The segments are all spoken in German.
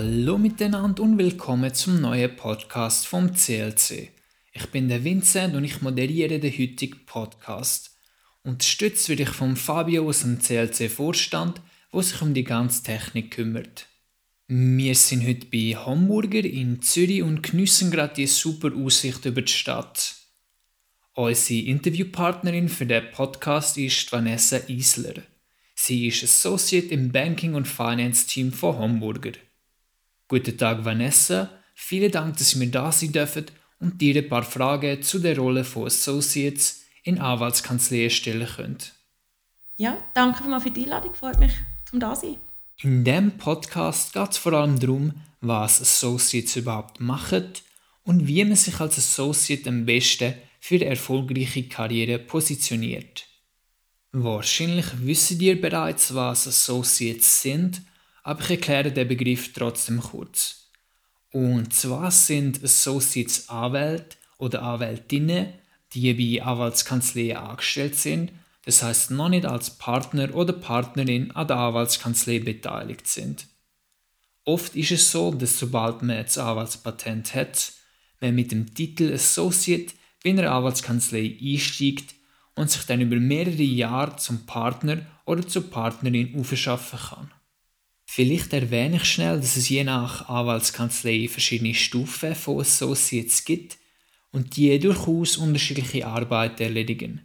Hallo miteinander und willkommen zum neuen Podcast vom CLC. Ich bin der Vincent und ich moderiere den heutigen Podcast. Unterstützt werde ich von Fabio aus dem CLC-Vorstand, wo sich um die ganze Technik kümmert. Wir sind heute bei Hamburger in Zürich und geniessen gerade die super Aussicht über die Stadt. Unsere Interviewpartnerin für den Podcast ist Vanessa Isler. Sie ist Associate im Banking- und Finance-Team von Hamburger. Guten Tag, Vanessa. Vielen Dank, dass wir da sein dürfen und dir ein paar Fragen zu der Rolle von Associates in Anwaltskanzleien stellen können. Ja, danke für die Einladung. Freut mich, zum da sein. In diesem Podcast geht es vor allem darum, was Associates überhaupt machen und wie man sich als Associate am besten für eine erfolgreiche Karriere positioniert. Wahrscheinlich wissen ihr bereits, was Associates sind, aber ich erkläre den Begriff trotzdem kurz. Und zwar sind Associates Anwälte oder Anwältinnen, die bei Anwaltskanzleien angestellt sind das heißt noch nicht als Partner oder Partnerin an der Anwaltskanzlei beteiligt sind. Oft ist es so, dass sobald man das Anwaltspatent hat, man mit dem Titel Associate bei einer Anwaltskanzlei einsteigt und sich dann über mehrere Jahre zum Partner oder zur Partnerin aufschaffen kann. Vielleicht erwähne ich schnell, dass es je nach Anwaltskanzlei verschiedene Stufen von Associates gibt und die durchaus unterschiedliche Arbeiten erledigen.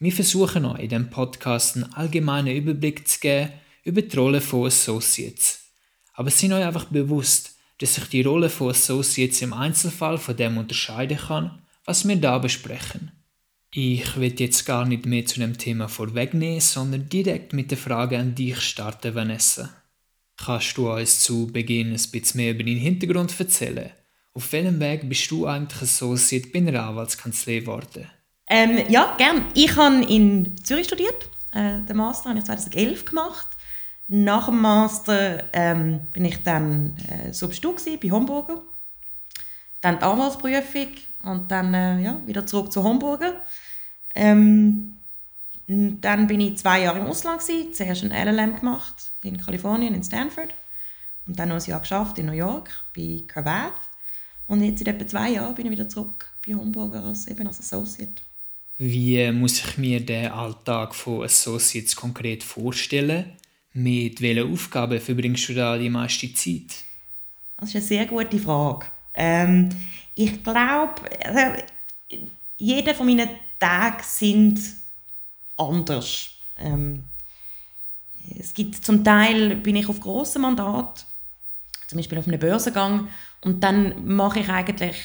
Wir versuchen euch in diesem Podcast einen allgemeinen Überblick zu geben über die Rolle von Associates. Aber sind euch einfach bewusst, dass sich die Rolle von Associates im Einzelfall von dem unterscheiden kann, was wir da besprechen. Ich will jetzt gar nicht mehr zu dem Thema vorwegnehmen, sondern direkt mit der Frage an dich starten, Vanessa. Kannst du uns zu Beginn ein bisschen mehr über deinen Hintergrund erzählen? Auf welchem Weg bist du eigentlich Associate bei einer Anwaltskanzlei geworden? Ähm, ja, gern. Ich habe in Zürich studiert. Äh, den Master habe ich 2011 gemacht. Nach dem Master ähm, bin ich dann äh, Substitut bei Homburger. Dann die Anwaltsprüfung und dann äh, ja, wieder zurück zu Homburger. Ähm, dann bin ich zwei Jahre im Ausland gewesen. Zuerst ein LLM gemacht in Kalifornien in Stanford und dann noch ein Jahr geschafft in New York bei Cravath. Und jetzt in etwa zwei Jahren bin ich wieder zurück bei Homburger als eben als Associate. Wie muss ich mir den Alltag von Associates konkret vorstellen? Mit welchen Aufgaben verbringst du da die meiste Zeit? Das ist eine sehr gute Frage. Ähm, ich glaube, also, jeder von meinen Tagen sind anders. Ähm, es gibt zum Teil bin ich auf grossen Mandat, zum Beispiel auf einem Börsengang und dann mache ich eigentlich,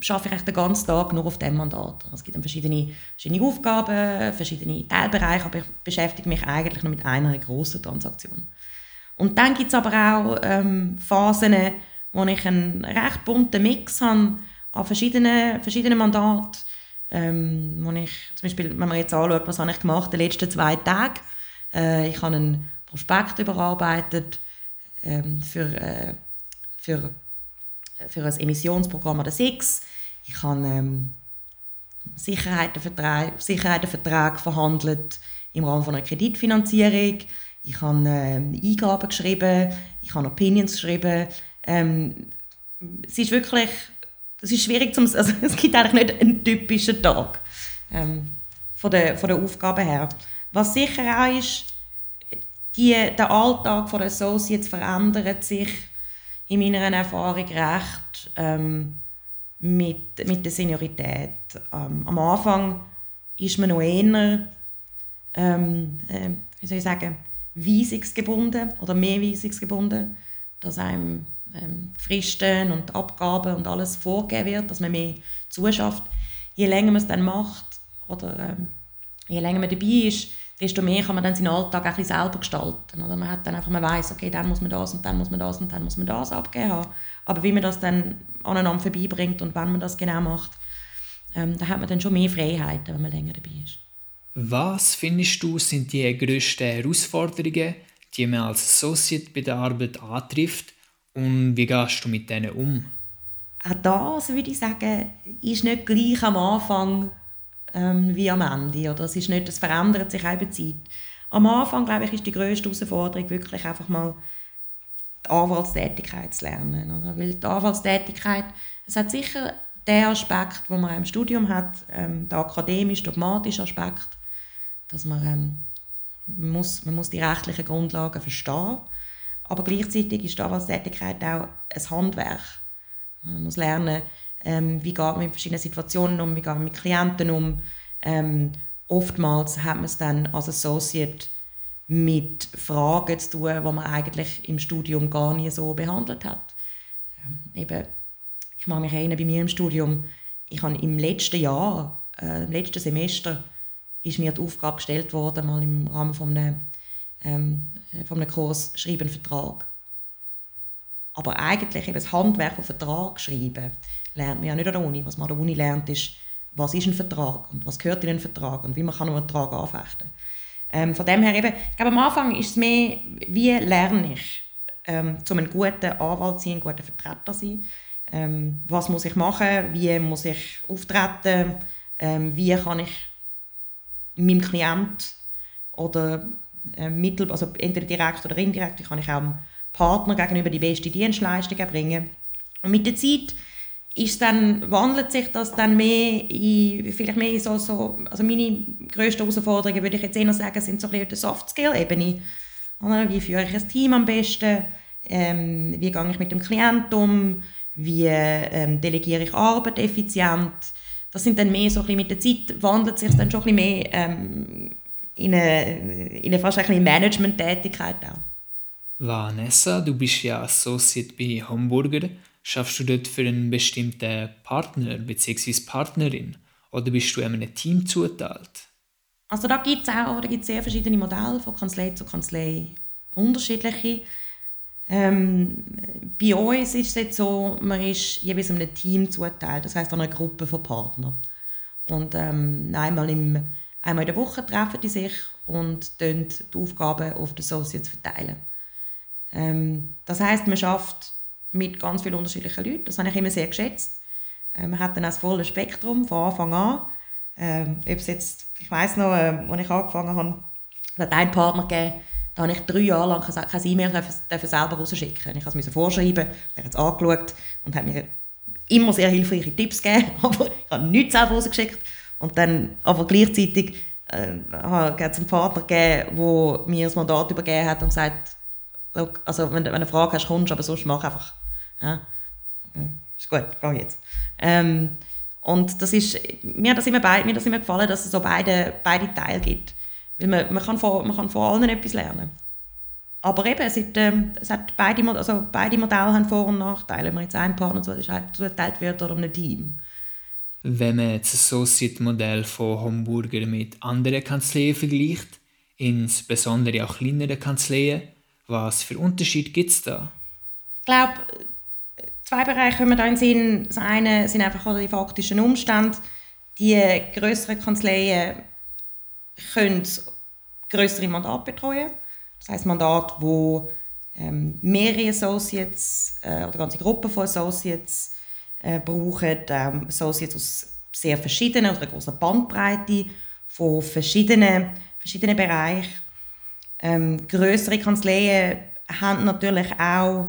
schaffe ich den ganzen Tag nur auf dem Mandat. Also es gibt dann verschiedene, verschiedene Aufgaben, verschiedene Teilbereiche, aber ich beschäftige mich eigentlich nur mit einer großen Transaktion. Und dann gibt es aber auch ähm, Phasen, wo ich einen recht bunten Mix habe an verschiedenen, verschiedenen Mandaten. Ähm, ich, zum Beispiel, wenn man jetzt anschaut, was habe ich gemacht in den letzten zwei Tagen. Äh, ich habe einen Prospekt überarbeitet ähm, für, äh, für für ein Emissionsprogramm an der SIX. Ich habe ähm, Sicherheitenverträge, Sicherheitenverträge verhandelt im Rahmen von einer Kreditfinanzierung. Ich habe ähm, Eingaben geschrieben, ich habe Opinions geschrieben. Ähm, es ist wirklich, es ist schwierig zum, also es gibt eigentlich nicht einen typischen Tag ähm, von, der, von der Aufgabe her. Was sicher auch ist, die, der Alltag der Associates verändert sich in meiner Erfahrung recht ähm, mit, mit der Seniorität. Ähm, am Anfang ist man noch eher, ähm, äh, wie soll ich sagen, weisungsgebunden oder mehr weisungsgebunden, dass einem ähm, Fristen und Abgaben und alles vorgegeben wird, dass man mehr zuschafft. Je länger man es dann macht oder ähm, je länger man dabei ist, desto mehr kann man dann seinen Alltag ein selber gestalten. Oder man hat dann einfach, man weiß, okay, dann muss man das und dann muss man das und dann muss man das abgeben haben. Aber wie man das dann aneinander vorbeibringt und wann man das genau macht, ähm, da hat man dann schon mehr Freiheiten, wenn man länger dabei ist. Was findest du sind die grössten Herausforderungen, die man als Associate bei der Arbeit antrifft und wie gehst du mit denen um? Auch das, würde ich sagen, ist nicht gleich am Anfang ähm, wie am Ende. Oder es, ist nicht, es verändert sich auch über Zeit. Am Anfang, glaube ich, ist die grösste Herausforderung wirklich einfach mal die Anwaltstätigkeit zu lernen. Oder? Weil die Anwaltstätigkeit, es hat sicher den Aspekt, den man im Studium hat, ähm, der akademisch-dogmatische Aspekt, dass man, ähm, muss, man muss die rechtlichen Grundlagen verstehen, aber gleichzeitig ist Anwaltstätigkeit auch ein Handwerk. Man muss lernen, ähm, wie geht man mit verschiedenen Situationen um, wie geht man mit Klienten um. Ähm, oftmals hat man es dann als Associate mit Fragen zu tun, die man eigentlich im Studium gar nie so behandelt hat. Ähm, eben, ich mag mich erinnern, bei mir im Studium, ich habe im letzten Jahr, äh, im letzten Semester, ist mir die Aufgabe gestellt worden, mal im Rahmen von einem, ähm, von einem Kurs «Schreiben Vertrag». Aber eigentlich eben das Handwerk von Vertrag schreiben, lernt man ja nicht an der Uni. Was man an der Uni lernt, ist, was ist ein Vertrag und was gehört in einen Vertrag und wie man kann einen Vertrag anfechten ähm, Von dem her eben, ich glaube, am Anfang ist es mehr, wie lerne ich, ähm, um ein guter Anwalt zu sein, ein guter Vertreter zu sein. Ähm, was muss ich machen, wie muss ich auftreten, ähm, wie kann ich meinem Klient oder äh, mittel, also entweder direkt oder indirekt, kann ich auch dem Partner gegenüber die beste Dienstleistung erbringen. Und mit der Zeit ist dann, wandelt sich das dann mehr in, vielleicht mehr so, so also meine grössten Herausforderungen, würde ich jetzt eher sagen, sind so ein bisschen der Soft-Skill-Ebene. Wie führe ich ein Team am besten? Ähm, wie gehe ich mit dem Klienten um? Wie ähm, delegiere ich Arbeit effizient? Das sind dann mehr so ein bisschen, mit der Zeit wandelt sich dann schon ein bisschen mehr ähm, in eine, in eine fast ein bisschen Management-Tätigkeit auch. Vanessa, du bist ja Associate bei Hamburger. Schaffst du dort für einen bestimmten Partner bzw. Partnerin oder bist du einem Team zuteilt? Also da gibt es auch da gibt's sehr verschiedene Modelle, von Kanzlei zu Kanzlei unterschiedliche. Ähm, bei uns ist es jetzt so, man ist jeweils einem Team zuteilt, das heißt einer Gruppe von Partnern. Und ähm, einmal, im, einmal in der Woche treffen die sich und die Aufgaben auf die Associates verteilen. Ähm, das heißt, man schafft mit ganz vielen unterschiedlichen Leuten. Das habe ich immer sehr geschätzt. Äh, man hat dann auch das volle Spektrum von Anfang an. Ähm, jetzt, ich weiß noch, äh, als ich angefangen habe, hat einen Partner gegeben, da habe ich drei Jahre lang keine E-Mail selber rausschicken. Ich musste es vorschreiben, er hat es angeschaut und hat mir immer sehr hilfreiche Tipps gegeben, aber ich habe nichts selber rausgeschickt. Und dann, aber gleichzeitig äh, hat es einen Partner gegeben, der mir das Mandat übergeben hat und gesagt, also wenn, wenn du eine Frage hast, kommst aber sonst mach einfach. Ja, ist gut, geh jetzt. Ähm, und das ist, mir hat das immer, beid, mir das immer gefallen, dass es so beide, beide Teile gibt. Weil man, man, kann von, man kann von allen etwas lernen. Aber eben, es, hat, ähm, es hat beide, also beide Modelle haben Vor- und Nachteile. Wenn man jetzt ein Partner zugeteilt wird oder einem Team. Wenn man das Associate-Modell von Hamburger mit anderen Kanzleien vergleicht, insbesondere auch kleineren Kanzleien, was für Unterschiede gibt es da? Ich glaube, zwei Bereiche kommen da in den Sinn. Das eine sind einfach die faktischen Umstände. Die größeren Kanzleien können größere Mandate betreuen. Das heißt Mandat, wo ähm, mehrere Associates äh, oder ganze Gruppen von Associates äh, brauchen. Ähm, Associates aus sehr verschiedenen, aus einer großen Bandbreite von verschiedenen, verschiedenen Bereichen. Ähm, größere Kanzleien haben natürlich auch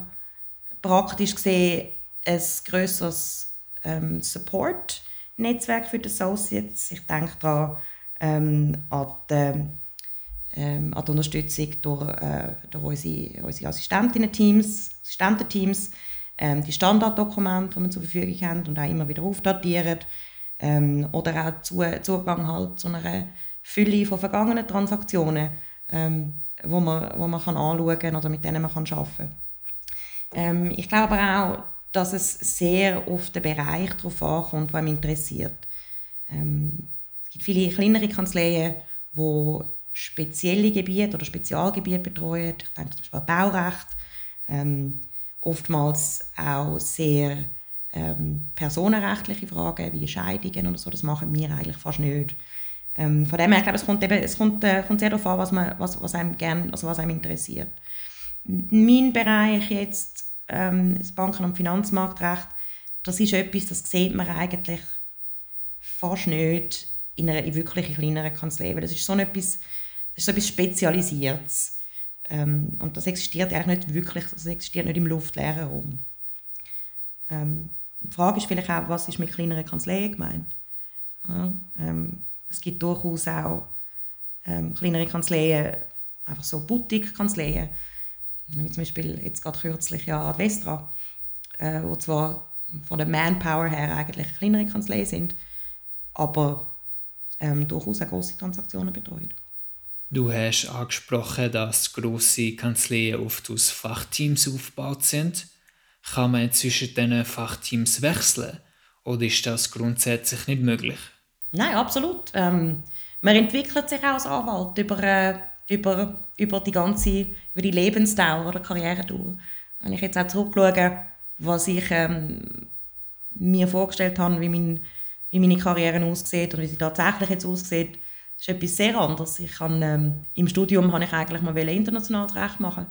praktisch gesehen ein grösseres ähm, Support-Netzwerk für die Associates. Ich denke da ähm, an, die, ähm, an die Unterstützung durch, äh, durch unsere, unsere Assistentinnen-Teams, Assistententeams, ähm, die Standarddokumente, die wir zur Verfügung haben und auch immer wieder aufdatieren. Ähm, oder auch zu, Zugang halt zu einer Fülle von vergangenen Transaktionen, ähm, wo man, wo man kann anschauen kann oder mit denen man kann arbeiten kann. Ähm, ich glaube aber auch, dass es sehr auf den Bereich darauf ankommt, was mich interessiert. Ähm, es gibt viele kleinere Kanzleien, die spezielle Gebiete oder Spezialgebiete betreuen. Ich denke zum Beispiel Baurecht. Ähm, oftmals auch sehr ähm, personenrechtliche Fragen wie Scheidungen oder so. Das machen wir eigentlich fast nicht. Ähm, von dem her, ich glaube, es kommt, eben, es kommt, äh, kommt sehr darauf an, was, man, was, was, einem gern, also was einem interessiert. Mein Bereich jetzt, ähm, das Banken- und Finanzmarktrecht, das ist etwas, das sieht man eigentlich fast nicht in einer in wirklich kleineren Kanzlei, weil das ist so etwas, das ist so etwas Spezialisiertes. Ähm, und das existiert eigentlich nicht wirklich, das existiert nicht im luftleeren Raum. Ähm, die Frage ist vielleicht auch, was ist mit kleineren Kanzleien gemeint? Ja, ähm, es gibt durchaus auch ähm, kleinere Kanzleien, einfach so Boutique-Kanzleien, wie zum Beispiel jetzt gerade kürzlich ja Advestra, äh, wo zwar von der Manpower her eigentlich kleinere Kanzleien sind, aber ähm, durchaus auch grosse Transaktionen betreut. Du hast angesprochen, dass grosse Kanzleien oft aus Fachteams aufgebaut sind. Kann man zwischen diesen Fachteams wechseln oder ist das grundsätzlich nicht möglich? Nein, absolut. Ähm, man entwickelt sich auch als Anwalt über, äh, über, über die ganze über die Lebensdauer oder Karrieredauer. Wenn ich jetzt auch zurückschaue, was ich ähm, mir vorgestellt habe, wie, mein, wie meine Karriere aussieht und wie sie tatsächlich jetzt aussieht, ist etwas sehr anderes. Ich kann, ähm, Im Studium wollte ich eigentlich mal internationales Recht machen,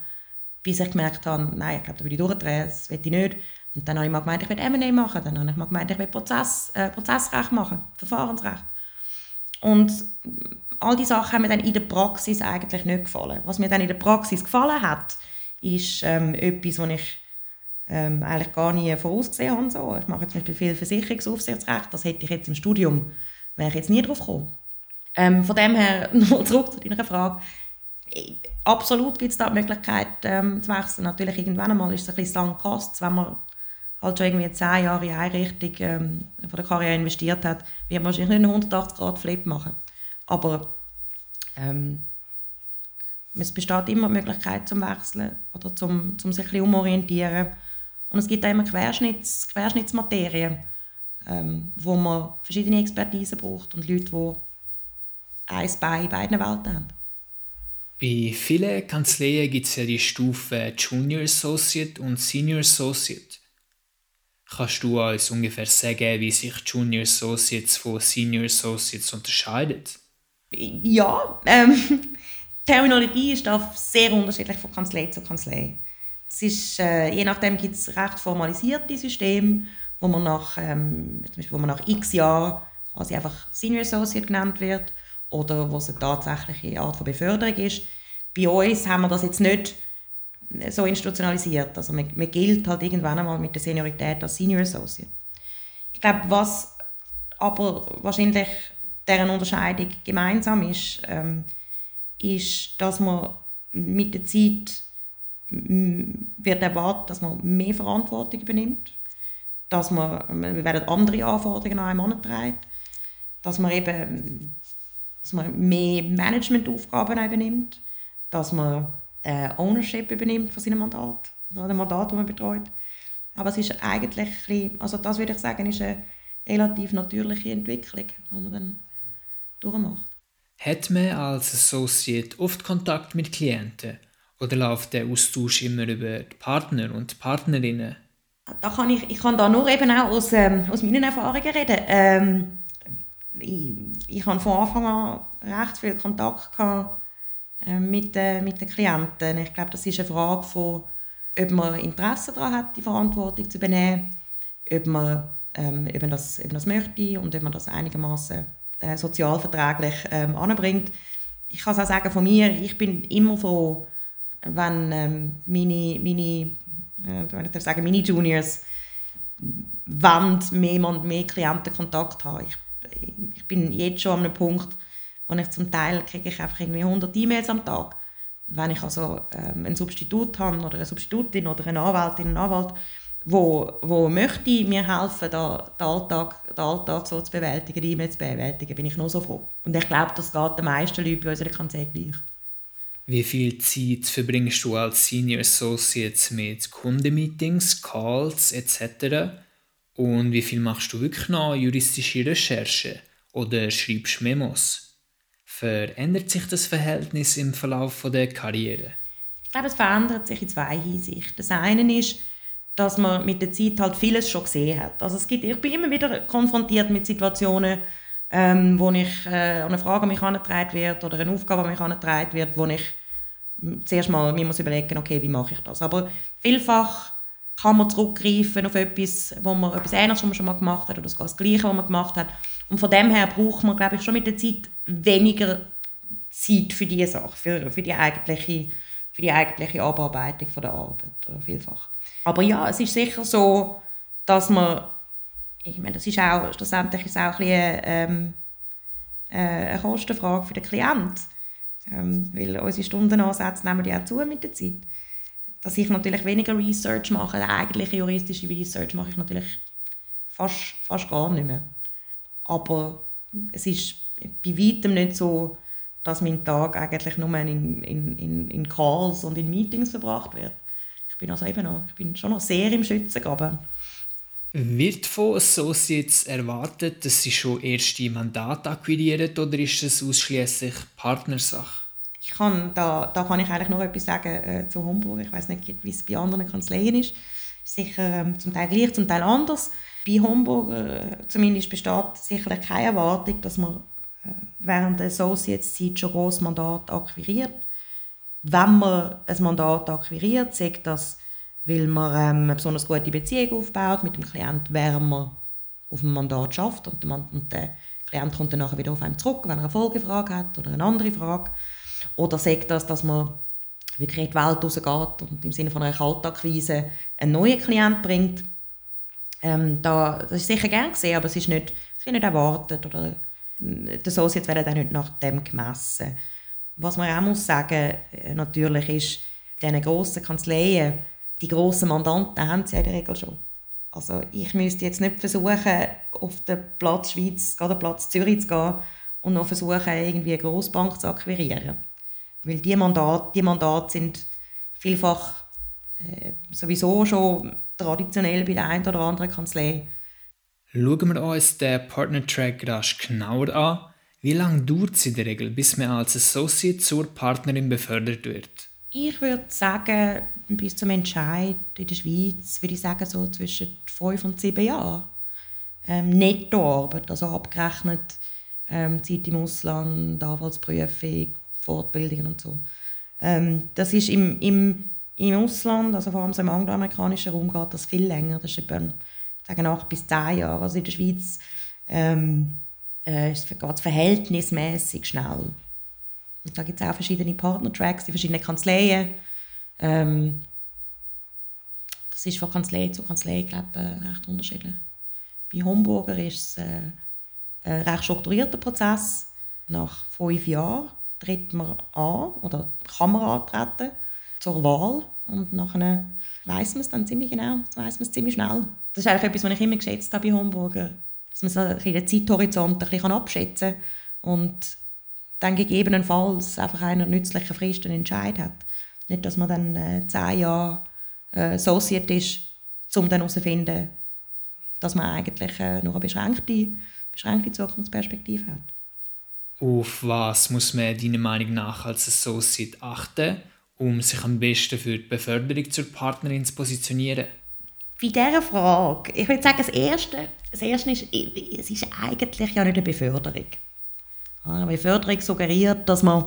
bis ich gemerkt habe, nein, ich glaube, da will ich durchdrehen, das will ich nicht. Und dann habe ich mal gemeint, ich will M&A machen, dann habe ich mal gemeint, ich will Prozess, äh, Prozessrecht machen, Verfahrensrecht. Und all diese Sachen haben mir dann in der Praxis eigentlich nicht gefallen. Was mir dann in der Praxis gefallen hat, ist ähm, etwas, was ich ähm, eigentlich gar nie vorausgesehen habe. So. Ich mache zum Beispiel viel Versicherungsaufsichtsrecht, das hätte ich jetzt im Studium, wäre ich jetzt nie drauf gekommen. Ähm, von dem her, nochmal zurück zu deiner Frage, absolut gibt es da die Möglichkeit ähm, zu wechseln. Natürlich irgendwann einmal ist es ein bisschen lang Kost, wenn man halt schon irgendwie zehn Jahre in eine Richtung ähm, von der Karriere investiert hat, wird man wahrscheinlich nicht einen 180-Grad-Flip machen. Aber ähm, es besteht immer die Möglichkeit zum Wechseln oder zum, zum sich ein bisschen umorientieren. Und es gibt auch immer Querschnitts, Querschnittsmaterien, ähm, wo man verschiedene Expertisen braucht und Leute, die ein Bein in beiden Welten haben. Bei vielen Kanzleien gibt es ja die Stufen Junior Associate und Senior Associate. Kannst du uns ungefähr sagen, wie sich Junior Associates von Senior Associates unterscheiden? Ja, ähm, Terminologie ist da sehr unterschiedlich von Kanzlei zu Kanzlei. Es ist, äh, je nachdem gibt es recht formalisierte Systeme, wo man nach, ähm, wo man nach x Jahren quasi einfach Senior Associate genannt wird oder wo es eine tatsächliche Art von Beförderung ist. Bei uns haben wir das jetzt nicht so institutionalisiert. Also man, man gilt halt irgendwann einmal mit der Seniorität als Senior Associate. Ich glaube, was aber wahrscheinlich deren Unterscheidung gemeinsam ist, ähm, ist, dass man mit der Zeit wird erwartet, dass man mehr Verantwortung übernimmt, dass man, wir werden andere Anforderungen an einem antreibt, dass man eben dass man mehr Managementaufgaben übernimmt, dass man äh, Ownership übernimmt von seinem Mandat, also dem Mandat, das man betreut. Aber es ist eigentlich ein bisschen, also das würde ich sagen, ist eine relativ natürliche Entwicklung, die man dann durchmacht. Hat man als Associate oft Kontakt mit Klienten oder läuft der Austausch immer über die Partner und Partnerinnen? Da kann ich, ich kann da nur eben auch aus, ähm, aus meinen Erfahrungen reden. Ähm, ich, ich hatte von Anfang an recht viel Kontakt gehabt äh, mit, äh, mit den Klienten. Ich glaube, das ist eine Frage von, ob man Interesse daran hat, die Verantwortung zu übernehmen, ob man, ähm, ob das, ob das möchte und ob man das einigermaßen äh, sozialverträglich ähm, anbringt. Ich kann es auch sagen von mir, ich bin immer froh, wenn ähm, meine, meine, äh, sagen, meine Juniors wollen mehr und mehr Klientenkontakt haben. Ich, ich bin jetzt schon an einem Punkt, und ich zum Teil kriege ich einfach irgendwie 100 E-Mails am Tag. Wenn ich also ähm, einen Substitut habe oder eine Substitutin oder eine Anwältin, einen Anwalt, wo, wo möchte mir helfen, da, den, Alltag, den Alltag so zu bewältigen, die E-Mails zu bewältigen, bin ich nur so froh. Und ich glaube, das geht den meisten Leuten bei unserer Kanzlei gleich. Wie viel Zeit verbringst du als Senior Associate mit Kundenmeetings, Calls etc.? Und wie viel machst du wirklich noch juristische Recherche oder schreibst Memos? Verändert sich das Verhältnis im Verlauf der Karriere? Ich glaube, es verändert sich in zwei Hinsichten. Das eine ist, dass man mit der Zeit halt vieles schon gesehen hat. Also es gibt, ich bin immer wieder konfrontiert mit Situationen, ähm, wo ich äh, eine Frage mich angetragen wird oder eine Aufgabe mich angetragen wird, wo ich zuerst mal mir muss überlegen, okay, wie mache ich das? Aber vielfach kann man zurückgreifen auf etwas, wo man etwas Ähnliches, was man schon mal gemacht hat oder das Gleiche, was man gemacht hat und von dem her braucht man, glaube ich, schon mit der Zeit weniger Zeit für diese Sache, für, für die eigentliche für die eigentliche Abarbeitung von der Arbeit oder vielfach. Aber ja, es ist sicher so, dass man, ich meine, das ist auch, schlussendlich ist auch ein bisschen, ähm, äh, eine Kostenfrage für den Klienten, ähm, weil unsere Stundenansätze nehmen ja auch zu mit der Zeit. Dass ich natürlich weniger Research mache, eigentliche juristische Research mache ich natürlich fast, fast gar nicht mehr. Aber es ist bei weitem nicht so, dass mein Tag eigentlich nur in, in, in, in Calls und in Meetings verbracht wird. Ich bin also eben noch, ich bin schon noch sehr im Schützengraben. Wird von Associates erwartet, dass sie schon erste Mandate akquirieren oder ist es ausschließlich Partnersache? Ich kann, da, da kann ich eigentlich noch etwas sagen äh, zu Homburg. Ich weiß nicht, wie es bei anderen Kanzleien ist. Sicher ähm, zum Teil gleich, zum Teil anders. Bei Homburg äh, zumindest besteht sicherlich keine Erwartung, dass man während der Associates-Zeit schon groß Mandat akquiriert. Wenn man ein Mandat akquiriert, sagt das, weil man ähm, eine besonders gute Beziehung aufbaut mit dem Klient, während man auf dem Mandat schafft und der, und der Klient kommt dann nachher wieder auf einen zurück, wenn er eine Folgefrage hat oder eine andere Frage. Oder sagt das, dass man wirklich in die Welt rausgeht und im Sinne von einer Kaltakquise einen neuen Klient bringt. Ähm, da, das ist sicher gern gesehen, aber es ist nicht, es wird nicht erwartet oder der Societ werden dann nicht nach dem gemessen. Was man auch muss sagen äh, natürlich ist, diese grossen Kanzleien, die grossen Mandanten haben sie in der Regel schon. Also ich müsste jetzt nicht versuchen, auf den Platz Schweiz, gerade den Platz Zürich zu gehen und noch versuchen, irgendwie eine Grossbank zu akquirieren. Weil die Mandate, die Mandate sind vielfach äh, sowieso schon traditionell bei der einen oder anderen Kanzlei Schauen wir uns den Partner-Track rasch genauer an. Wie lange dauert es in der Regel, bis man als Associate zur Partnerin befördert wird? Ich würde sagen, bis zum Entscheid in der Schweiz, würde ich sagen, so zwischen fünf und sieben Jahren. Ähm, Nettoarbeit, also abgerechnet ähm, Zeit im Ausland, Anwaltsprüfung, Fortbildungen und so. Ähm, das ist im, im, im Ausland, also vor allem im angloamerikanischen Raum, geht das viel länger. Das ist etwa sagen acht bis zehn Jahre. Also in der Schweiz ähm, äh, geht es verhältnismäßig schnell. Und da gibt es auch verschiedene Partnertracks, die verschiedenen Kanzleien. Ähm, das ist von Kanzlei zu Kanzlei, glaube ich, recht unterschiedlich. Bei Homburger ist es äh, ein recht strukturierter Prozess. Nach fünf Jahren tritt man an oder kann man antreten zur Wahl und nachher weiß man es dann ziemlich genau, weiß man es ziemlich schnell. Das ist eigentlich etwas, was ich immer geschätzt habe bei Homburger, dass man so den Zeithorizont ein bisschen abschätzen kann und dann gegebenenfalls einfach einer nützlichen Frist einen Entscheid hat. Nicht, dass man dann äh, zehn Jahre äh, associiert ist, um dann herauszufinden, dass man eigentlich äh, nur eine beschränkte, beschränkte Zukunftsperspektive hat. Auf was muss man deiner Meinung nach als Associate achten, um sich am besten für die Beförderung zur Partnerin zu positionieren? Bei dieser Frage, ich würde sagen, das Erste, das Erste ist, es ist eigentlich ja nicht eine Beförderung. Eine Beförderung suggeriert, dass man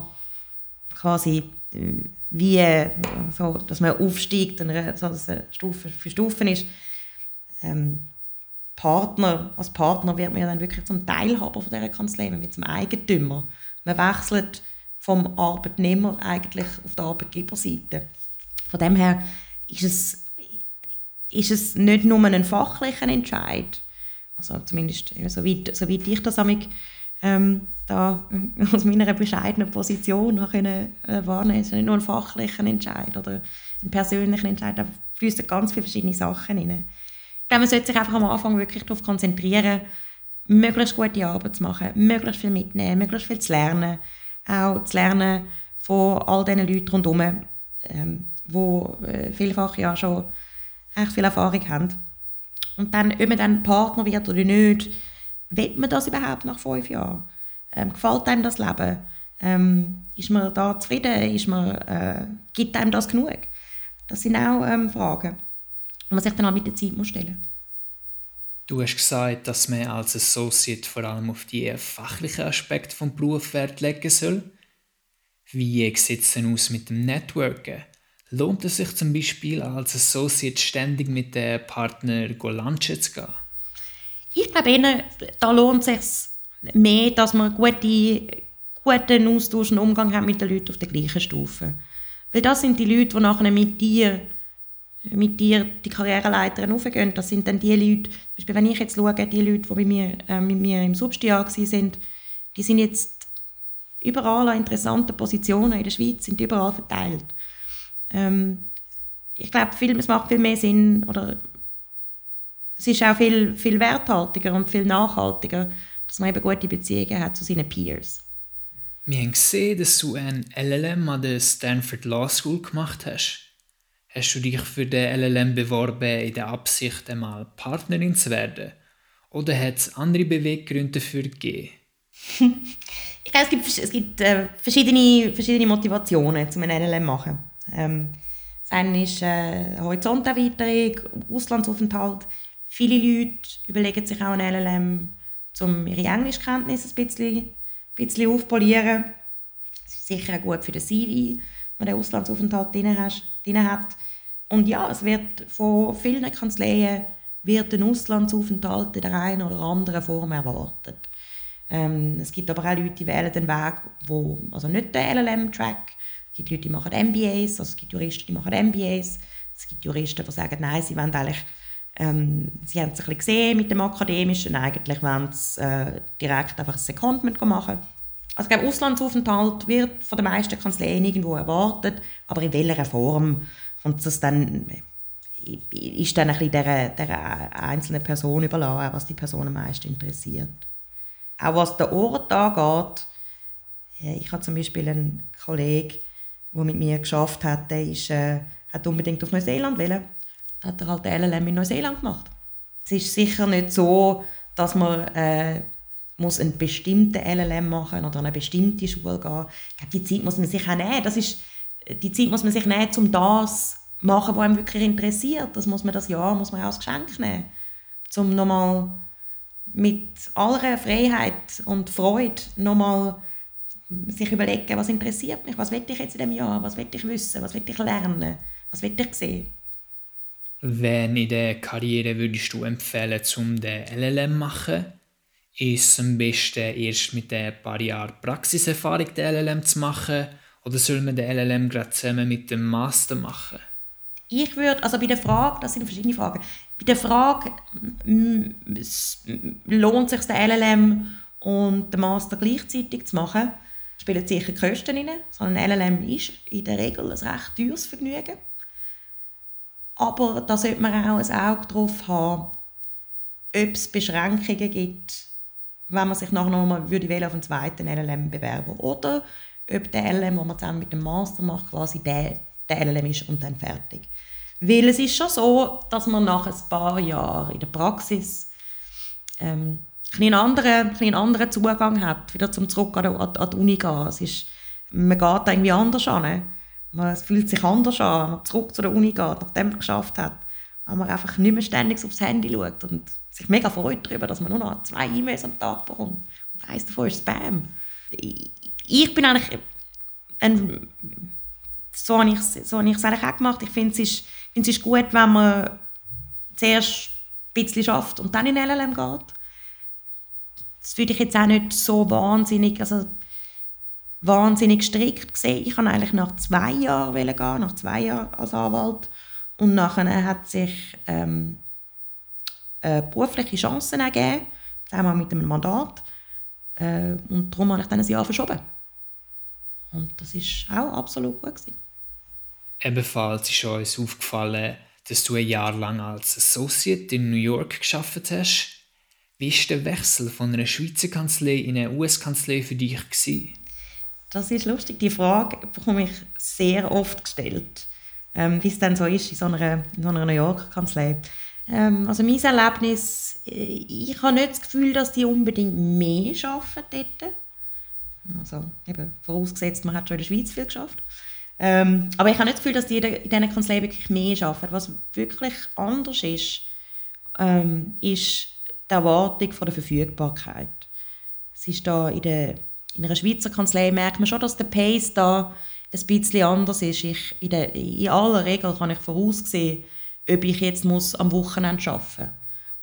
quasi äh, wie so, dass man aufsteigt, dass es Stufe für Stufen ist. Ähm, Partner, als Partner wird man ja dann wirklich zum Teilhaber von dieser Kanzlei, man wird zum Eigentümer. Man wechselt vom Arbeitnehmer eigentlich auf die Arbeitgeberseite. Von dem her ist es, ist es nicht nur ein fachlicher Entscheid, also zumindest soweit, soweit ich das amig, ähm, da aus meiner bescheidenen Position können, äh, wahrnehmen ist nicht nur ein fachlicher Entscheid oder ein persönlicher Entscheid, da fließen ganz viele verschiedene Sachen rein. Glaube, man sollte sich einfach am Anfang wirklich darauf konzentrieren, möglichst gute Arbeit zu machen, möglichst viel mitnehmen, möglichst viel zu lernen, auch zu lernen von all diesen Leuten rundherum, ähm, die äh, vielfach ja schon echt viel Erfahrung haben. Und dann, ob man dann Partner wird oder nicht, will man das überhaupt nach fünf Jahren? Ähm, gefällt einem das Leben? Ähm, ist man da zufrieden? Ist man, äh, gibt einem das genug? Das sind auch ähm, Fragen, man sich dann auch mit der Zeit muss stellen muss. Du hast gesagt, dass man als Associate vor allem auf die fachlichen Aspekte des Berufs Wert legen soll. Wie sieht es denn aus mit dem Networken? Lohnt es sich zum Beispiel als Associate ständig mit den Partnern lunchen zu gehen? Ich glaube eher, da lohnt es sich mehr, dass man gute, guten Austausch und Umgang hat mit den Leuten auf der gleichen Stufe. Weil das sind die Leute, die nachher mit dir, mit dir die Karriereleiter aufgehen. Das sind dann die Leute, zum Beispiel, wenn ich jetzt schaue, die Leute, die bei mir, äh, mit mir im Substiar sind, die sind jetzt überall an interessanten Positionen in der Schweiz, sind überall verteilt. Ähm, ich glaube, es macht viel mehr Sinn, oder es ist auch viel, viel werthaltiger und viel nachhaltiger, dass man eben gute Beziehungen hat zu seinen Peers. Wir haben gesehen, dass du ein LLM an der Stanford Law School gemacht hast. Hast du dich für den LLM beworben in der Absicht, einmal Partnerin zu werden? Oder hat es andere Beweggründe dafür gegeben? ich glaube, es gibt, es gibt äh, verschiedene, verschiedene Motivationen, um ein LLM zu machen. Ähm, das eine ist äh, Horizonterweiterung, Auslandsaufenthalt. Viele Leute überlegen sich auch ein LLM, um ihre Englischkenntnisse ein bisschen, ein bisschen aufpolieren. Das ist sicher auch gut für den CV, wenn der Auslandsaufenthalt drin, hat. Und ja, es wird von vielen Kanzleien wird ein Auslandsaufenthalt in der einen oder anderen Form erwartet. Ähm, es gibt aber auch Leute, die wählen den Weg, wo, also nicht den LLM-Track. Es gibt Leute, die machen MBAs, also es gibt Juristen, die machen MBAs. Es gibt Juristen, die sagen, nein, sie wollen eigentlich, ähm, sie haben es ein bisschen gesehen mit dem Akademischen, eigentlich wollen sie äh, direkt einfach ein Secondment machen. Also glaube, Auslandsaufenthalt wird von den meisten Kanzleien irgendwo erwartet, aber in welcher Form und das dann ist dann ein bisschen der, der einzelnen Person überlassen, was die Person am meisten interessiert. Auch was den Ort angeht, ich habe zum Beispiel einen Kollegen, der mit mir geschafft hat, der ist, äh, hat unbedingt auf Neuseeland wollen. Da hat er halt LLM in Neuseeland gemacht. Es ist sicher nicht so, dass man äh, muss einen bestimmten LLM machen oder eine bestimmte Schule gehen. Ich glaube, die Zeit muss man sich auch nehmen. Das ist, die Zeit muss man sich nehmen, um das zu machen, was einem wirklich interessiert. Das muss man das Jahr muss man auch als Geschenk nehmen. Um nochmal mit aller Freiheit und Freude nochmal sich überlegen, was interessiert mich, was will ich jetzt in diesem Jahr, was will ich wissen, was will ich lernen, was will ich sehen. Wen in der Karriere würdest du empfehlen, um den LLM zu machen? Ist es am besten erst mit ein paar Jahren Praxiserfahrung den LLM zu machen oder soll man den LLM gerade zusammen mit dem Master machen? Ich würde, also bei der Frage, das sind verschiedene Fragen, bei der Frage, lohnt sich der LLM und der Master gleichzeitig zu machen, spielen sicher Kosten rein. Ein LLM ist in der Regel ein recht teures Vergnügen. Aber da sollte man auch ein Auge darauf haben, ob es Beschränkungen gibt, wenn man sich nachher nochmal würde auf einen zweiten LLM bewerben Oder ob der LLM, den man zusammen mit dem Master macht, quasi der, der LLM ist und dann fertig. Weil es ist schon so, dass man nach ein paar Jahren in der Praxis ähm, einen anderen, einen anderen Zugang hat, wieder zum zurück an, an, an die Uni gehen. Es ist, man geht irgendwie anders an. Man, fühlt sich anders an, wenn man zurück zu der Uni geht, nachdem man es geschafft hat. Weil man einfach nicht mehr ständig aufs Handy schaut und sich mega freut darüber, dass man nur noch zwei E-Mails am Tag bekommt. Und eins davon ist Spam. Ich, bin eigentlich ein, so habe ich es so eigentlich auch gemacht. Ich finde, es ist, es ist gut, wenn man zuerst ein bisschen schafft und dann in LLM geht. Das würde ich jetzt auch nicht so wahnsinnig, also wahnsinnig strikt sehen. Ich kann eigentlich nach zwei Jahren gehen, nach zwei Jahren als Anwalt. Und nachher hat sich ähm, äh, berufliche Chancen ergeben, zusammen mit einem Mandat. Äh, und darum habe ich dann ein Jahr verschoben. Und das war auch absolut gut. Gewesen. Ebenfalls ist uns aufgefallen, dass du ein Jahr lang als Associate in New York geschafft hast. Wie war der Wechsel von einer Schweizer Kanzlei in eine US-Kanzlei für dich? Gewesen? Das ist lustig. Die Frage bekomme ich sehr oft gestellt, ähm, wie es dann so ist in so einer, in so einer New York-Kanzlei. Ähm, also mein Erlebnis, äh, ich habe nicht das Gefühl, dass die unbedingt mehr arbeiten dort. Also eben, vorausgesetzt, man hat schon in der Schweiz viel geschafft. Ähm, aber ich habe nicht das Gefühl, dass die in diesen Kanzleien wirklich mehr arbeiten. Was wirklich anders ist, ähm, ist die Erwartung von der Verfügbarkeit. Es ist da in, der, in einer Schweizer Kanzlei merkt man schon, dass der Pace da ein bisschen anders ist. Ich, in, der, in aller Regel kann ich voraussehen, ob ich jetzt muss am Wochenende arbeiten muss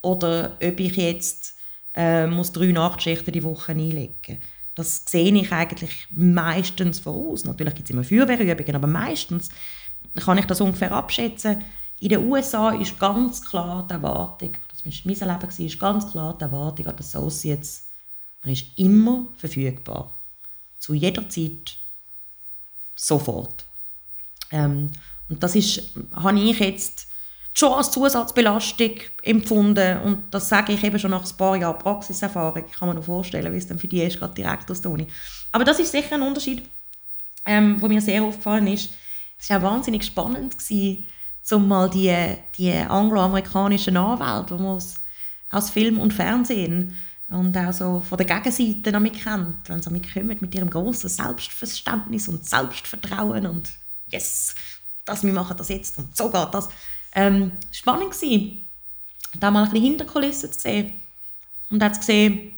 oder ob ich jetzt äh, muss drei Nachtschichten die Woche einlegen Das sehe ich eigentlich meistens voraus. Natürlich gibt es immer Feuerwehrübungen, aber meistens kann ich das ungefähr abschätzen. In den USA ist ganz klar die Erwartung, das war mein Leben, ist ganz klar die Erwartung an die Associates, man ist immer verfügbar. Zu jeder Zeit, sofort. Ähm, und das ist, habe ich jetzt schon als Zusatzbelastung empfunden. Und das sage ich eben schon nach ein paar Jahren Praxiserfahrung. Ich kann mir noch vorstellen, wie es dann für die ist, gerade direkt aus der Uni. Aber das ist sicher ein Unterschied, ähm, wo mir sehr aufgefallen ist. Es war auch wahnsinnig spannend, um mal die, die angloamerikanischen Anwälte, die man aus, aus Film und Fernsehen und auch so von der Gegenseite noch kennt, wenn sie kommen mit ihrem großen Selbstverständnis und Selbstvertrauen und yes, das, wir machen das jetzt und so geht das ähm, spannend gewesen, da mal ein bisschen Hinterkulissen zu sehen und dann zu sehen,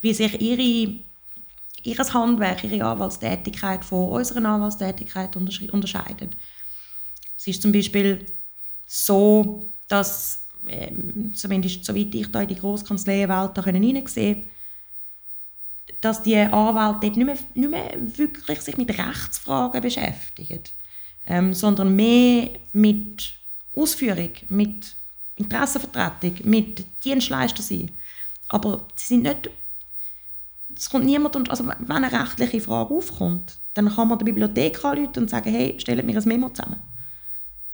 wie sich ihre, ihr Handwerk, ihre Anwaltstätigkeit von unserer Anwaltstätigkeit unterscheidet. Es ist zum Beispiel so, dass, ähm, zumindest soweit ich da in die Grosskanzleienwelt hineinsehe, dass die Anwälte dort nicht mehr, nicht mehr wirklich sich mit Rechtsfragen beschäftigen, ähm, sondern mehr mit Ausführung, mit Interessenvertretung, mit Dienstleister sein. Aber sie sind nicht, es kommt niemand, und, also wenn eine rechtliche Frage aufkommt, dann kann man der Bibliothek anrufen und sagen, hey, stellt mir ein Memo zusammen.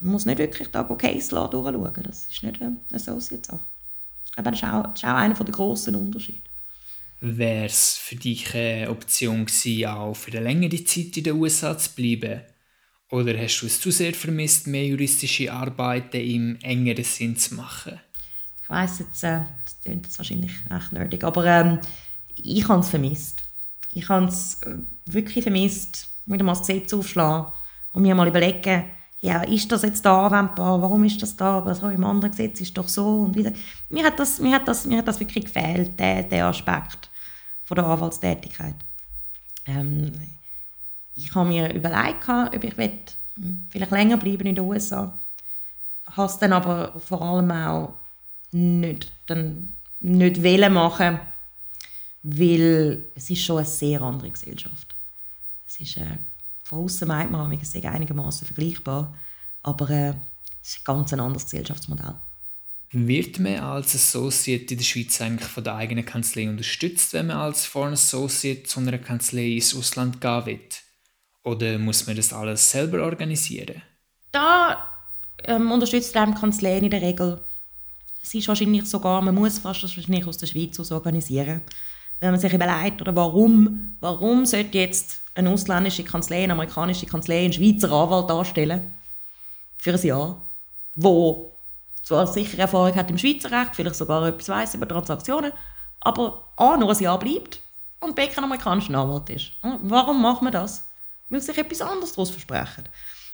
Man muss nicht wirklich da Case Law durchschauen, das ist nicht eine Associate-Sache. Aber das ist auch, das ist auch einer der grossen Unterschiede. Wäre es für dich eine Option gewesen, auch für eine längere Zeit in den USA zu bleiben? Oder hast du es zu sehr vermisst, mehr juristische Arbeiten im engeren Sinn zu machen? Ich weiss jetzt, äh, das klingt jetzt wahrscheinlich recht nerdig, aber ähm, ich habe es vermisst. Ich habe es äh, wirklich vermisst, wieder mal das Gesetz aufschlagen und mir mal überlegen, ja, ist das jetzt da anwendbar, warum ist das da, aber so im anderen Gesetz ist doch so und wieder. Mir hat das, mir hat das, mir hat das wirklich gefehlt, der, der Aspekt von der Anwaltstätigkeit. Ähm, ich habe mir überlegt, ob ich vielleicht länger bleiben in den USA. Habe es dann aber vor allem auch nicht, dann nicht wollen machen, weil es ist schon eine sehr andere Gesellschaft. Es ist, äh, von außen meint man, es sei einigermaßen vergleichbar, aber äh, es ist ein ganz anderes Gesellschaftsmodell. Wird man als Associate in der Schweiz eigentlich von der eigenen Kanzlei unterstützt, wenn man als Foreign Associate zu einer Kanzlei ins Ausland gehen will? Oder muss man das alles selber organisieren? Da ähm, unterstützt einem Kanzleien in der Regel. Es ist wahrscheinlich sogar, man muss fast das wahrscheinlich aus der Schweiz aus organisieren. Wenn man sich überlegt, oder warum, warum sollte jetzt eine ausländische Kanzlei, eine amerikanische Kanzlei, einen Schweizer Anwalt darstellen für ein Jahr, wo zwar sicher Erfahrung hat im Schweizer Recht, vielleicht sogar etwas weiss über Transaktionen, aber A, nur ein Jahr bleibt und B, kein amerikanischer Anwalt ist. Warum macht man das? weil sie sich etwas anderes daraus versprechen.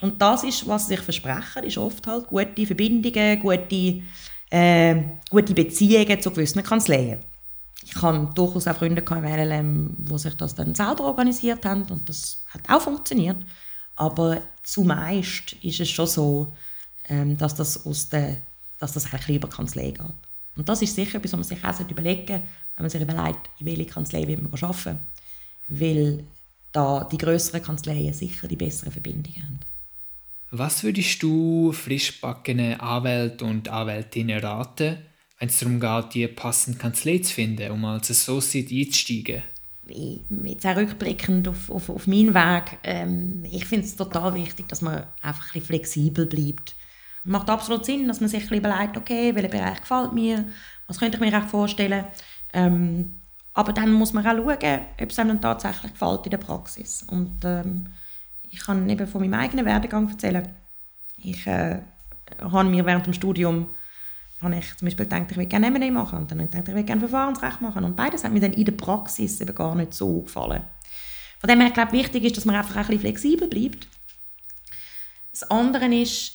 Und das ist, was sie sich versprechen, ist oft halt gute Verbindungen, gute, äh, gute Beziehungen zu gewissen Kanzleien. Ich habe durchaus auch Freunde in LLM, die sich das dann selber organisiert haben und das hat auch funktioniert. Aber zumeist ist es schon so, ähm, dass das, aus der, dass das bisschen über Kanzlei geht. Und das ist sicher etwas, was man sich auch überlegen sollte, wenn man sich überlegt, in welche Kanzlei will man arbeiten. Weil da die größeren Kanzleien sicher die besseren Verbindungen haben. Was würdest du frischbackene Anwälten und Anwältinnen raten, wenn es darum geht, die passende Kanzlei zu finden, um als Associate einzusteigen? Jetzt auch rückblickend auf, auf, auf meinen Weg, ähm, ich finde es total wichtig, dass man einfach ein flexibel bleibt. Es macht absolut Sinn, dass man sich ein bisschen überlegt, okay, welcher Bereich gefällt mir, was könnte ich mir auch vorstellen. Ähm, aber dann muss man auch schauen, ob es einem tatsächlich gefällt in der Praxis. Und ähm, ich kann eben von meinem eigenen Werdegang erzählen. Ich äh, habe mir während dem Studium habe ich zum Beispiel gedacht, ich will gerne M&A machen und dann habe ich gedacht, ich will gerne Verfahrensrecht machen und beides hat mir dann in der Praxis eben gar nicht so gefallen. Von dem her, glaube ich, wichtig ist, dass man einfach ein bisschen flexibel bleibt. Das andere ist,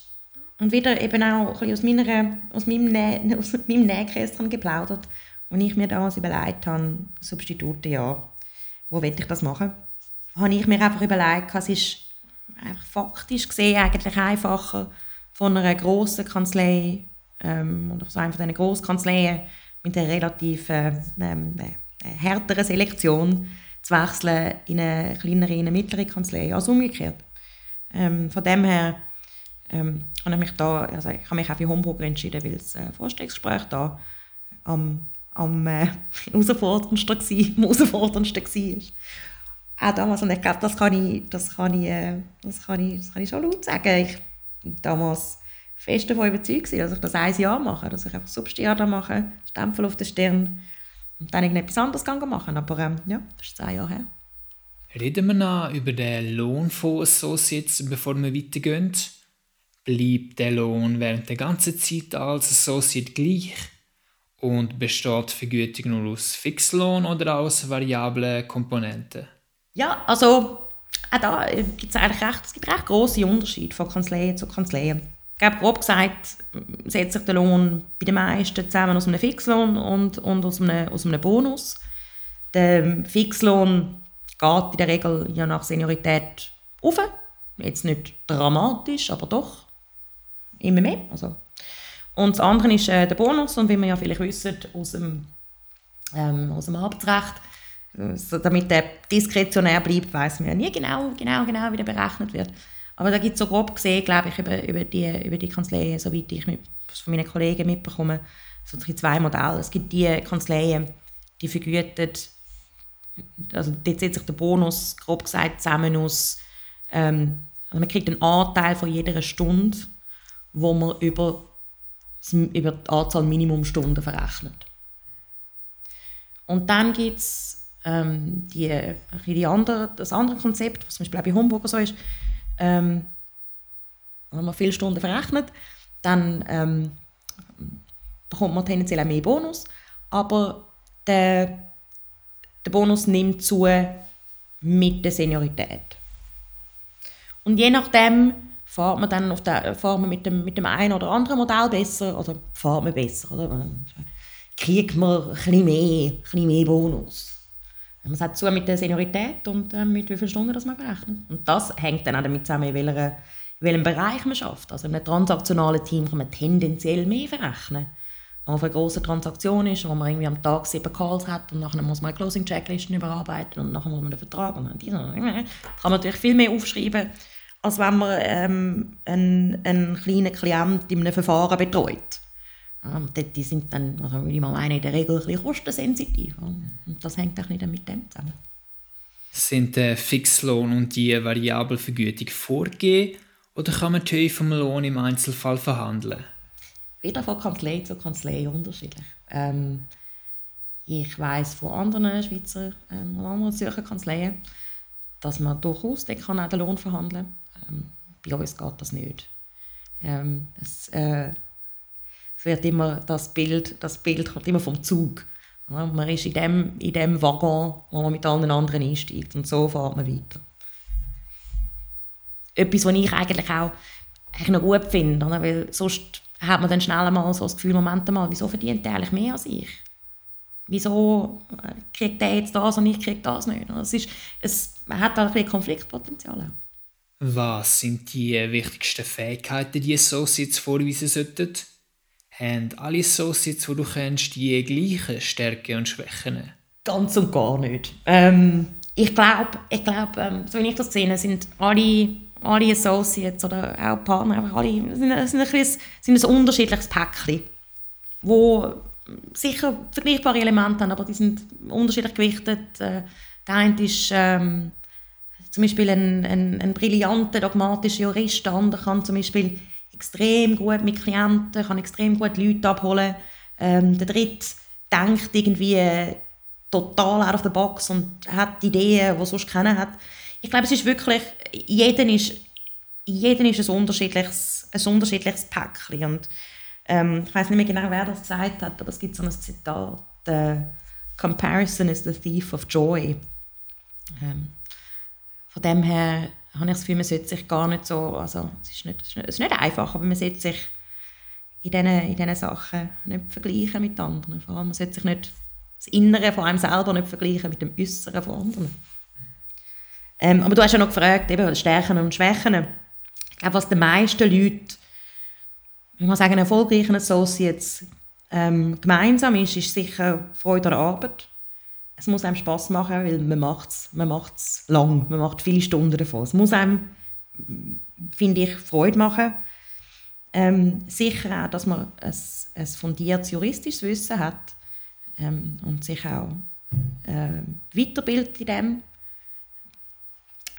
und wieder eben auch ein bisschen aus, meiner, aus meinem, Nä aus meinem Nähkästchen geplaudert, als ich mir damals überlegt habe, Substitute, ja, wo will ich das machen, habe ich mir einfach überlegt, es ist einfach faktisch gesehen eigentlich einfacher von einer grossen Kanzlei ähm, oder von einer von diesen Grosskanzleien mit einer relativ äh, ähm, äh, härteren Selektion zu wechseln in eine kleinere, in eine mittlere Kanzlei, als umgekehrt. Ähm, von dem her ähm, habe ich mich da, also ich habe mich auch für Homburger entschieden, weil das äh, Vorstellungsgespräch da am, am äh, herausforderndsten war. Auch damals, und ich glaube, das kann ich, das kann ich, äh, das kann ich, das kann ich schon laut sagen. Ich damals fest davon überzeugt, dass ich das ein Jahr mache, dass ich einfach Substiada mache, Stempel auf den Stirn und dann irgendetwas anderes machen Aber ähm, ja, das ist zwei Jahre her. Reden wir noch über den Lohn von Associates, bevor wir weitergehen. Bleibt der Lohn während der ganzen Zeit als Associate gleich? Und besteht die Vergütung nur aus Fixlohn oder aus variablen Komponenten? Ja, also auch da gibt es eigentlich recht, es gibt recht grosse Unterschiede von Kanzlei zu Kanzlei. Glaube, grob gesagt setzt sich der Lohn bei den meisten zusammen aus einem Fixlohn und, und aus, einem, aus einem Bonus. Der Fixlohn geht in der Regel ja nach Seniorität auf. Jetzt nicht dramatisch, aber doch immer mehr. Also. Und das andere ist äh, der Bonus. Und wie wir ja vielleicht wissen aus dem, ähm, aus dem Arbeitsrecht, so, damit der diskretionär bleibt, weiß man ja nie genau, genau, genau, wie der berechnet wird. Aber da gibt es so grob gesehen, glaube ich, über, über, die, über die Kanzleien, soweit ich mit, von meinen Kollegen mitbekomme, so zwei Modelle. Es gibt die Kanzleien, die vergütet, also dort setzt sich der Bonus, grob gesagt, zusammen aus, ähm, also man kriegt einen Anteil von jeder Stunde, wo man über, über die Anzahl Minimumstunden verrechnet. Und dann gibt es ähm, die, die andere, das andere Konzept, was zum Beispiel auch bei Homburg so ist, ähm, wenn man viele Stunden verrechnet, dann ähm, bekommt man tendenziell auch mehr Bonus, aber der, der Bonus nimmt zu mit der Seniorität. Und je nachdem fährt man dann auf der, fährt man mit, dem, mit dem einen oder anderen Modell besser oder fährt man besser. Oder? Kriegt man ein bisschen mehr, ein bisschen mehr Bonus. Man sagt zu mit der Seniorität und äh, mit wie vielen Stunden das man berechnet. Und das hängt dann auch damit zusammen, in, welcher, in welchem Bereich man schafft. Also in einem transaktionalen Team kann man tendenziell mehr verrechnen. Wenn man auf eine grosse Transaktion ist, wo man irgendwie am Tag sieben Calls hat und nachher muss man Closing-Checklisten überarbeiten und nachher muss man den Vertrag und dann diese, kann man natürlich viel mehr aufschreiben, als wenn man ähm, einen, einen kleinen Klient in einem Verfahren betreut. Die sind dann, also würde ich mal meinen, in der Regel ein bisschen kostensensitiv. Und das hängt auch nicht mit dem zusammen. Sind der Fixlohn und die variable Vergütung vorgegeben oder kann man die Höhe vom Lohn im Einzelfall verhandeln? Wieder von Kanzlei zu Kanzlei unterschiedlich. Ähm, ich weiß von anderen Schweizer ähm, und anderen Zürcher Kanzleien, dass man durchaus den, kann auch den Lohn verhandeln kann. Ähm, bei uns geht das nicht. Ähm, das, äh, wird immer das Bild, das Bild kommt immer vom Zug. Man ist in dem, in dem Waggon, wo man mit allen anderen einsteigt und so fährt man weiter. Etwas, was ich eigentlich auch eigentlich noch gut finde, oder? weil sonst hat man dann schnell mal so das Gefühl, Moment mal, wieso verdient er eigentlich mehr als ich? Wieso äh, kriegt er jetzt das und ich kriege das nicht? Es, ist, es hat auch ein Konfliktpotenzial. Was sind die wichtigsten Fähigkeiten, die Associates vorweisen sollten? Haben alle Associates, die du kennst, die gleichen Stärken und Schwächen? Ganz und gar nicht. Ähm, ich glaube, ich glaub, ähm, so wie ich das sehe, sind alle, alle Associates oder auch Partner einfach alle sind, sind, ein, bisschen, sind ein unterschiedliches Päckchen, wo sicher vergleichbare Elemente haben, aber die sind unterschiedlich gewichtet. Äh, der eine ist ähm, zum Beispiel ein, ein, ein brillanter, dogmatischer Jurist, der andere kann zum Beispiel extrem gut mit Klienten, kann extrem gut Leute abholen. Ähm, der Dritte denkt irgendwie total out of the box und hat Ideen, die sonst keiner hat. Ich glaube, es ist wirklich, jeder ist, jeder ist ein unterschiedliches, ein unterschiedliches Päckchen. Und, ähm, ich weiß nicht mehr genau, wer das gesagt hat, aber es gibt so ein Zitat, äh, Comparison is the thief of joy. Ähm, von dem her habe ich das Gefühl, man sollte sich gar nicht so, also es ist nicht, es ist nicht einfach, aber man sollte sich in diesen, in diesen Sachen nicht vergleichen mit anderen. Vor allem, man sollte sich nicht das Innere von einem selber nicht vergleichen mit dem Äußeren von anderen. Ähm, aber du hast ja noch gefragt, eben, Stärken und Schwächen. Ich glaube, was die meisten Leute, ich muss sagen, erfolgreichen Associates ähm, gemeinsam ist, ist sicher Freude an der Arbeit. Es muss einem Spaß machen, weil man macht es man macht's lang, man macht viele Stunden davon. Es muss einem, finde ich, Freude machen. Ähm, sicher auch, dass man ein, ein fundiertes juristisches Wissen hat ähm, und sich auch äh, weiterbildet in dem.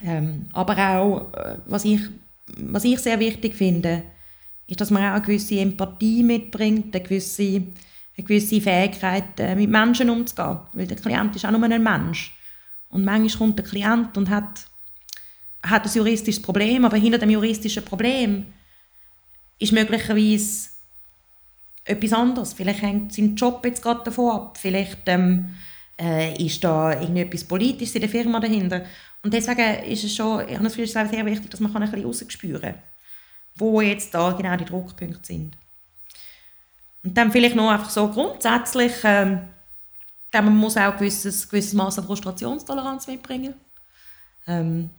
Ähm, aber auch, äh, was ich, was ich sehr wichtig finde, ist, dass man auch eine gewisse Empathie mitbringt, eine gewisse, eine gewisse Fähigkeit, äh, mit Menschen umzugehen. Weil der Klient ist auch nur ein Mensch. Und manchmal kommt der Klient und hat, hat ein juristisches Problem, aber hinter dem juristischen Problem ist möglicherweise etwas anderes. Vielleicht hängt sein Job jetzt gerade davon ab. Vielleicht ähm, äh, ist da irgendetwas Politisches in der Firma dahinter. Und deswegen ist es schon, ich habe das Gefühl, sehr wichtig, dass man ein bisschen rausspüren kann, wo jetzt da genau die Druckpunkte sind. Und dann vielleicht noch einfach so grundsätzlich, ähm, man muss auch ein gewisses, gewisses Maß an Frustrationstoleranz mitbringen. Ähm,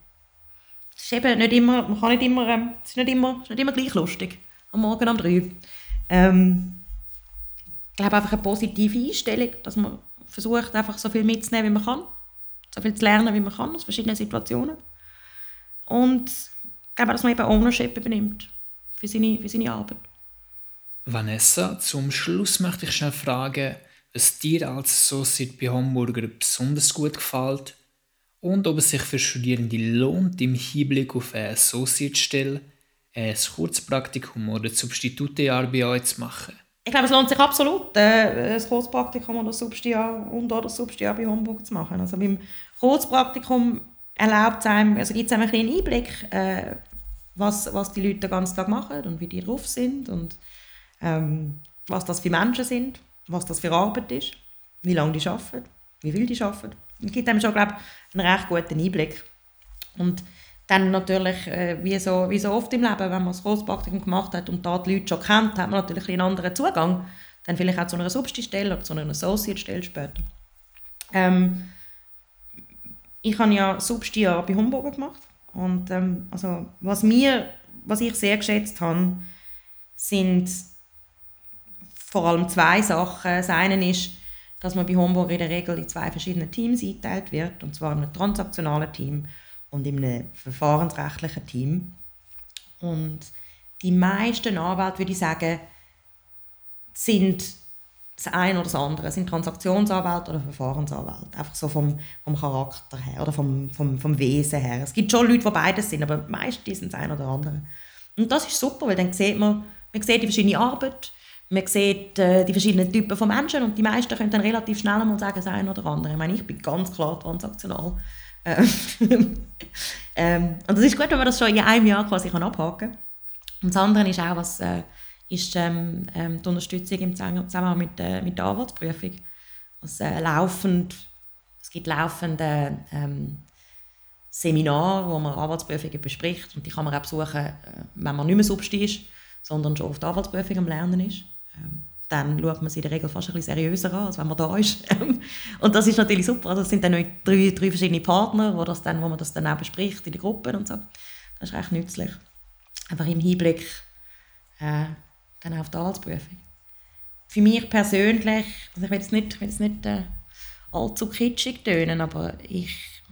es ist eben nicht immer, man kann nicht immer, ähm, es ist nicht immer, ist nicht immer gleich lustig, am Morgen um drei. Ähm, ich glaube einfach eine positive Einstellung, dass man versucht einfach so viel mitzunehmen, wie man kann, so viel zu lernen, wie man kann aus verschiedenen Situationen und ich glaube, dass man eben Ownership übernimmt für seine, für seine Arbeit. Vanessa, zum Schluss möchte ich schnell fragen, was dir als Associate bei Hamburger besonders gut gefällt und ob es sich für Studierende lohnt, im Hinblick auf eine Associate-Stelle ein Kurzpraktikum oder Substitutejahr bei euch zu machen. Ich glaube, es lohnt sich absolut, äh, ein Kurzpraktikum oder Substijahr und oder Substijahr bei Hamburg zu machen. Also beim Kurzpraktikum erlaubt es einem, also gibt es einem einen Einblick, äh, was, was die Leute den ganzen Tag machen und wie die drauf sind und ähm, was das für Menschen sind, was das für Arbeit ist, wie lange die arbeiten, wie viel die arbeiten. Es gibt einem schon, glaube ich, einen recht guten Einblick. Und dann natürlich, äh, wie, so, wie so oft im Leben, wenn man das Großpraktikum gemacht hat und da die Leute schon kennt, hat man natürlich einen anderen Zugang. Dann vielleicht auch zu einer Substi-Stelle oder zu einer Associate-Stelle später. Ähm, ich habe ja Substi ja bei Homburger gemacht. Und ähm, also, was, mir, was ich sehr geschätzt habe, sind vor allem zwei Sachen. Das eine ist, dass man bei Homburg in der Regel in zwei verschiedene Teams eingeteilt wird, und zwar in einem transaktionalen Team und in einem verfahrensrechtlichen Team. Und die meisten Anwälte, würde ich sagen, sind das eine oder das andere, sind Transaktionsanwälte oder Verfahrensanwälte. Einfach so vom, vom Charakter her oder vom, vom, vom Wesen her. Es gibt schon Leute, die beides sind, aber meistens sind das eine oder andere. Und das ist super, weil dann sieht man, man sieht die verschiedene Arbeit, man sieht äh, die verschiedenen Typen von Menschen und die meisten können dann relativ schnell mal sagen, das eine oder andere. Ich meine, ich bin ganz klar transaktional. Ähm, ähm, und das ist gut, wenn man das schon in einem Jahr quasi kann abhaken kann. Und das andere ist auch, was äh, ist ähm, ähm, die Unterstützung im Zusammenhang mit, äh, mit der Anwaltsprüfung. Also, äh, laufend, es gibt laufende ähm, Seminare, wo man Anwaltsprüfungen bespricht und die kann man auch besuchen, äh, wenn man nicht mehr Substi ist, sondern schon auf der Anwaltsprüfung am Lernen ist. Ähm, dann schaut man sie in der Regel fast ein bisschen seriöser an, als wenn man da ist. und das ist natürlich super. Also es sind dann drei, drei verschiedene Partner, wo, das dann, wo man das dann auch bespricht in den Gruppen und so. Das ist recht nützlich. Einfach im Hinblick äh, dann auf die Anwaltsprüfung. Für mich persönlich, also ich will jetzt nicht, will jetzt nicht äh, allzu kitschig tönen, aber ich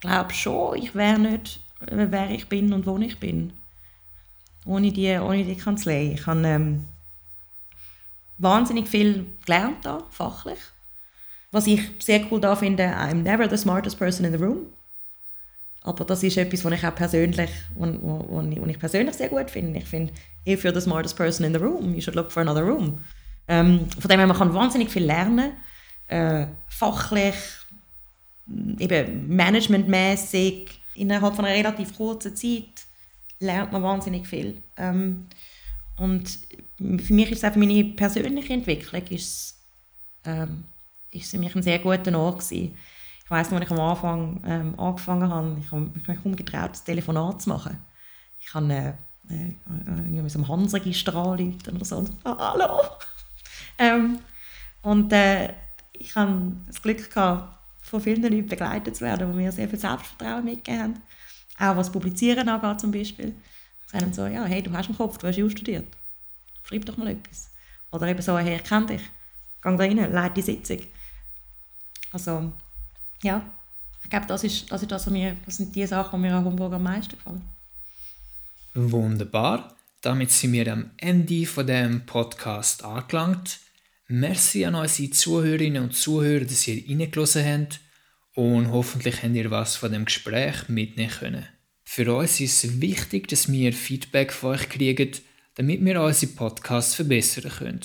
glaube schon, ich wäre nicht, wer ich bin und wo ich bin. Ohne die, ohne die Kanzlei. Ich habe ähm, wahnsinnig viel gelernt da, fachlich. Was ich sehr cool da finde, I'm never the smartest person in the room. Aber das ist etwas, was ich auch persönlich, was, was, ich persönlich sehr gut finde. Ich finde, if you're the smartest person in the room, you should look for another room. Ähm, von dem her, man kann wahnsinnig viel lernen. Äh, fachlich, eben managementmäßig, innerhalb von einer relativ kurzen Zeit lernt man wahnsinnig viel. Ähm, und für mich ist es auch für meine persönliche Entwicklung ist, ähm, für mich ein sehr guter Ort gewesen. Ich weiß noch, als ich am Anfang ähm, angefangen habe, ich habe mich kaum getraut, das Telefonat zu machen. Ich habe äh, äh, mit einem Hansregister anrufen oder so. Ah, hallo! ähm, und äh, ich hatte das Glück, gehabt, von vielen Leuten begleitet zu werden, die mir sehr viel Selbstvertrauen mitgegeben haben. Auch was Publizieren angeht zum Beispiel. Sie sagen so, ja, hey, du hast einen Kopf, du hast ja studiert. Schreib doch mal etwas. Oder eben so, hey, ich kenne dich. Geh da rein, leite die Sitzung. Also, ja, ich glaube, das, ist, das, ist das, das sind die Sachen, die mir an Homburg am meisten gefallen. Wunderbar. Damit sind wir am Ende von dem Podcast angelangt. Merci an unsere Zuhörerinnen und Zuhörer, dass ihr reingelassen habt und hoffentlich habt ihr was von dem Gespräch mitnehmen können. Für uns ist es wichtig, dass wir Feedback von euch kriegen, damit wir unsere Podcasts verbessern können.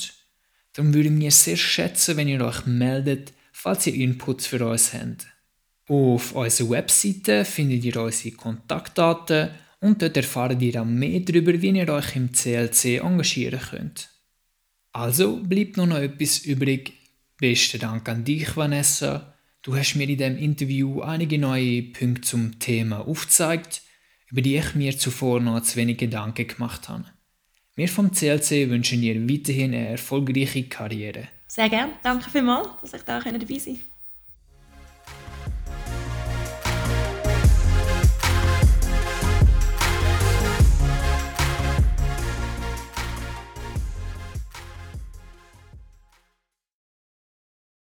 Darum würden wir sehr schätzen, wenn ihr euch meldet, falls ihr Inputs für uns habt. Auf unserer Webseite findet ihr unsere Kontaktdaten und dort erfahrt ihr auch mehr darüber, wie ihr euch im CLC engagieren könnt. Also bleibt nur noch etwas übrig. Besten Dank an dich, Vanessa. Du hast mir in diesem Interview einige neue Punkte zum Thema aufgezeigt, über die ich mir zuvor noch zu wenig Gedanken gemacht habe. Wir vom CLC wünschen dir weiterhin eine erfolgreiche Karriere. Sehr gerne. Danke vielmals, dass ich da dabei sein konnte.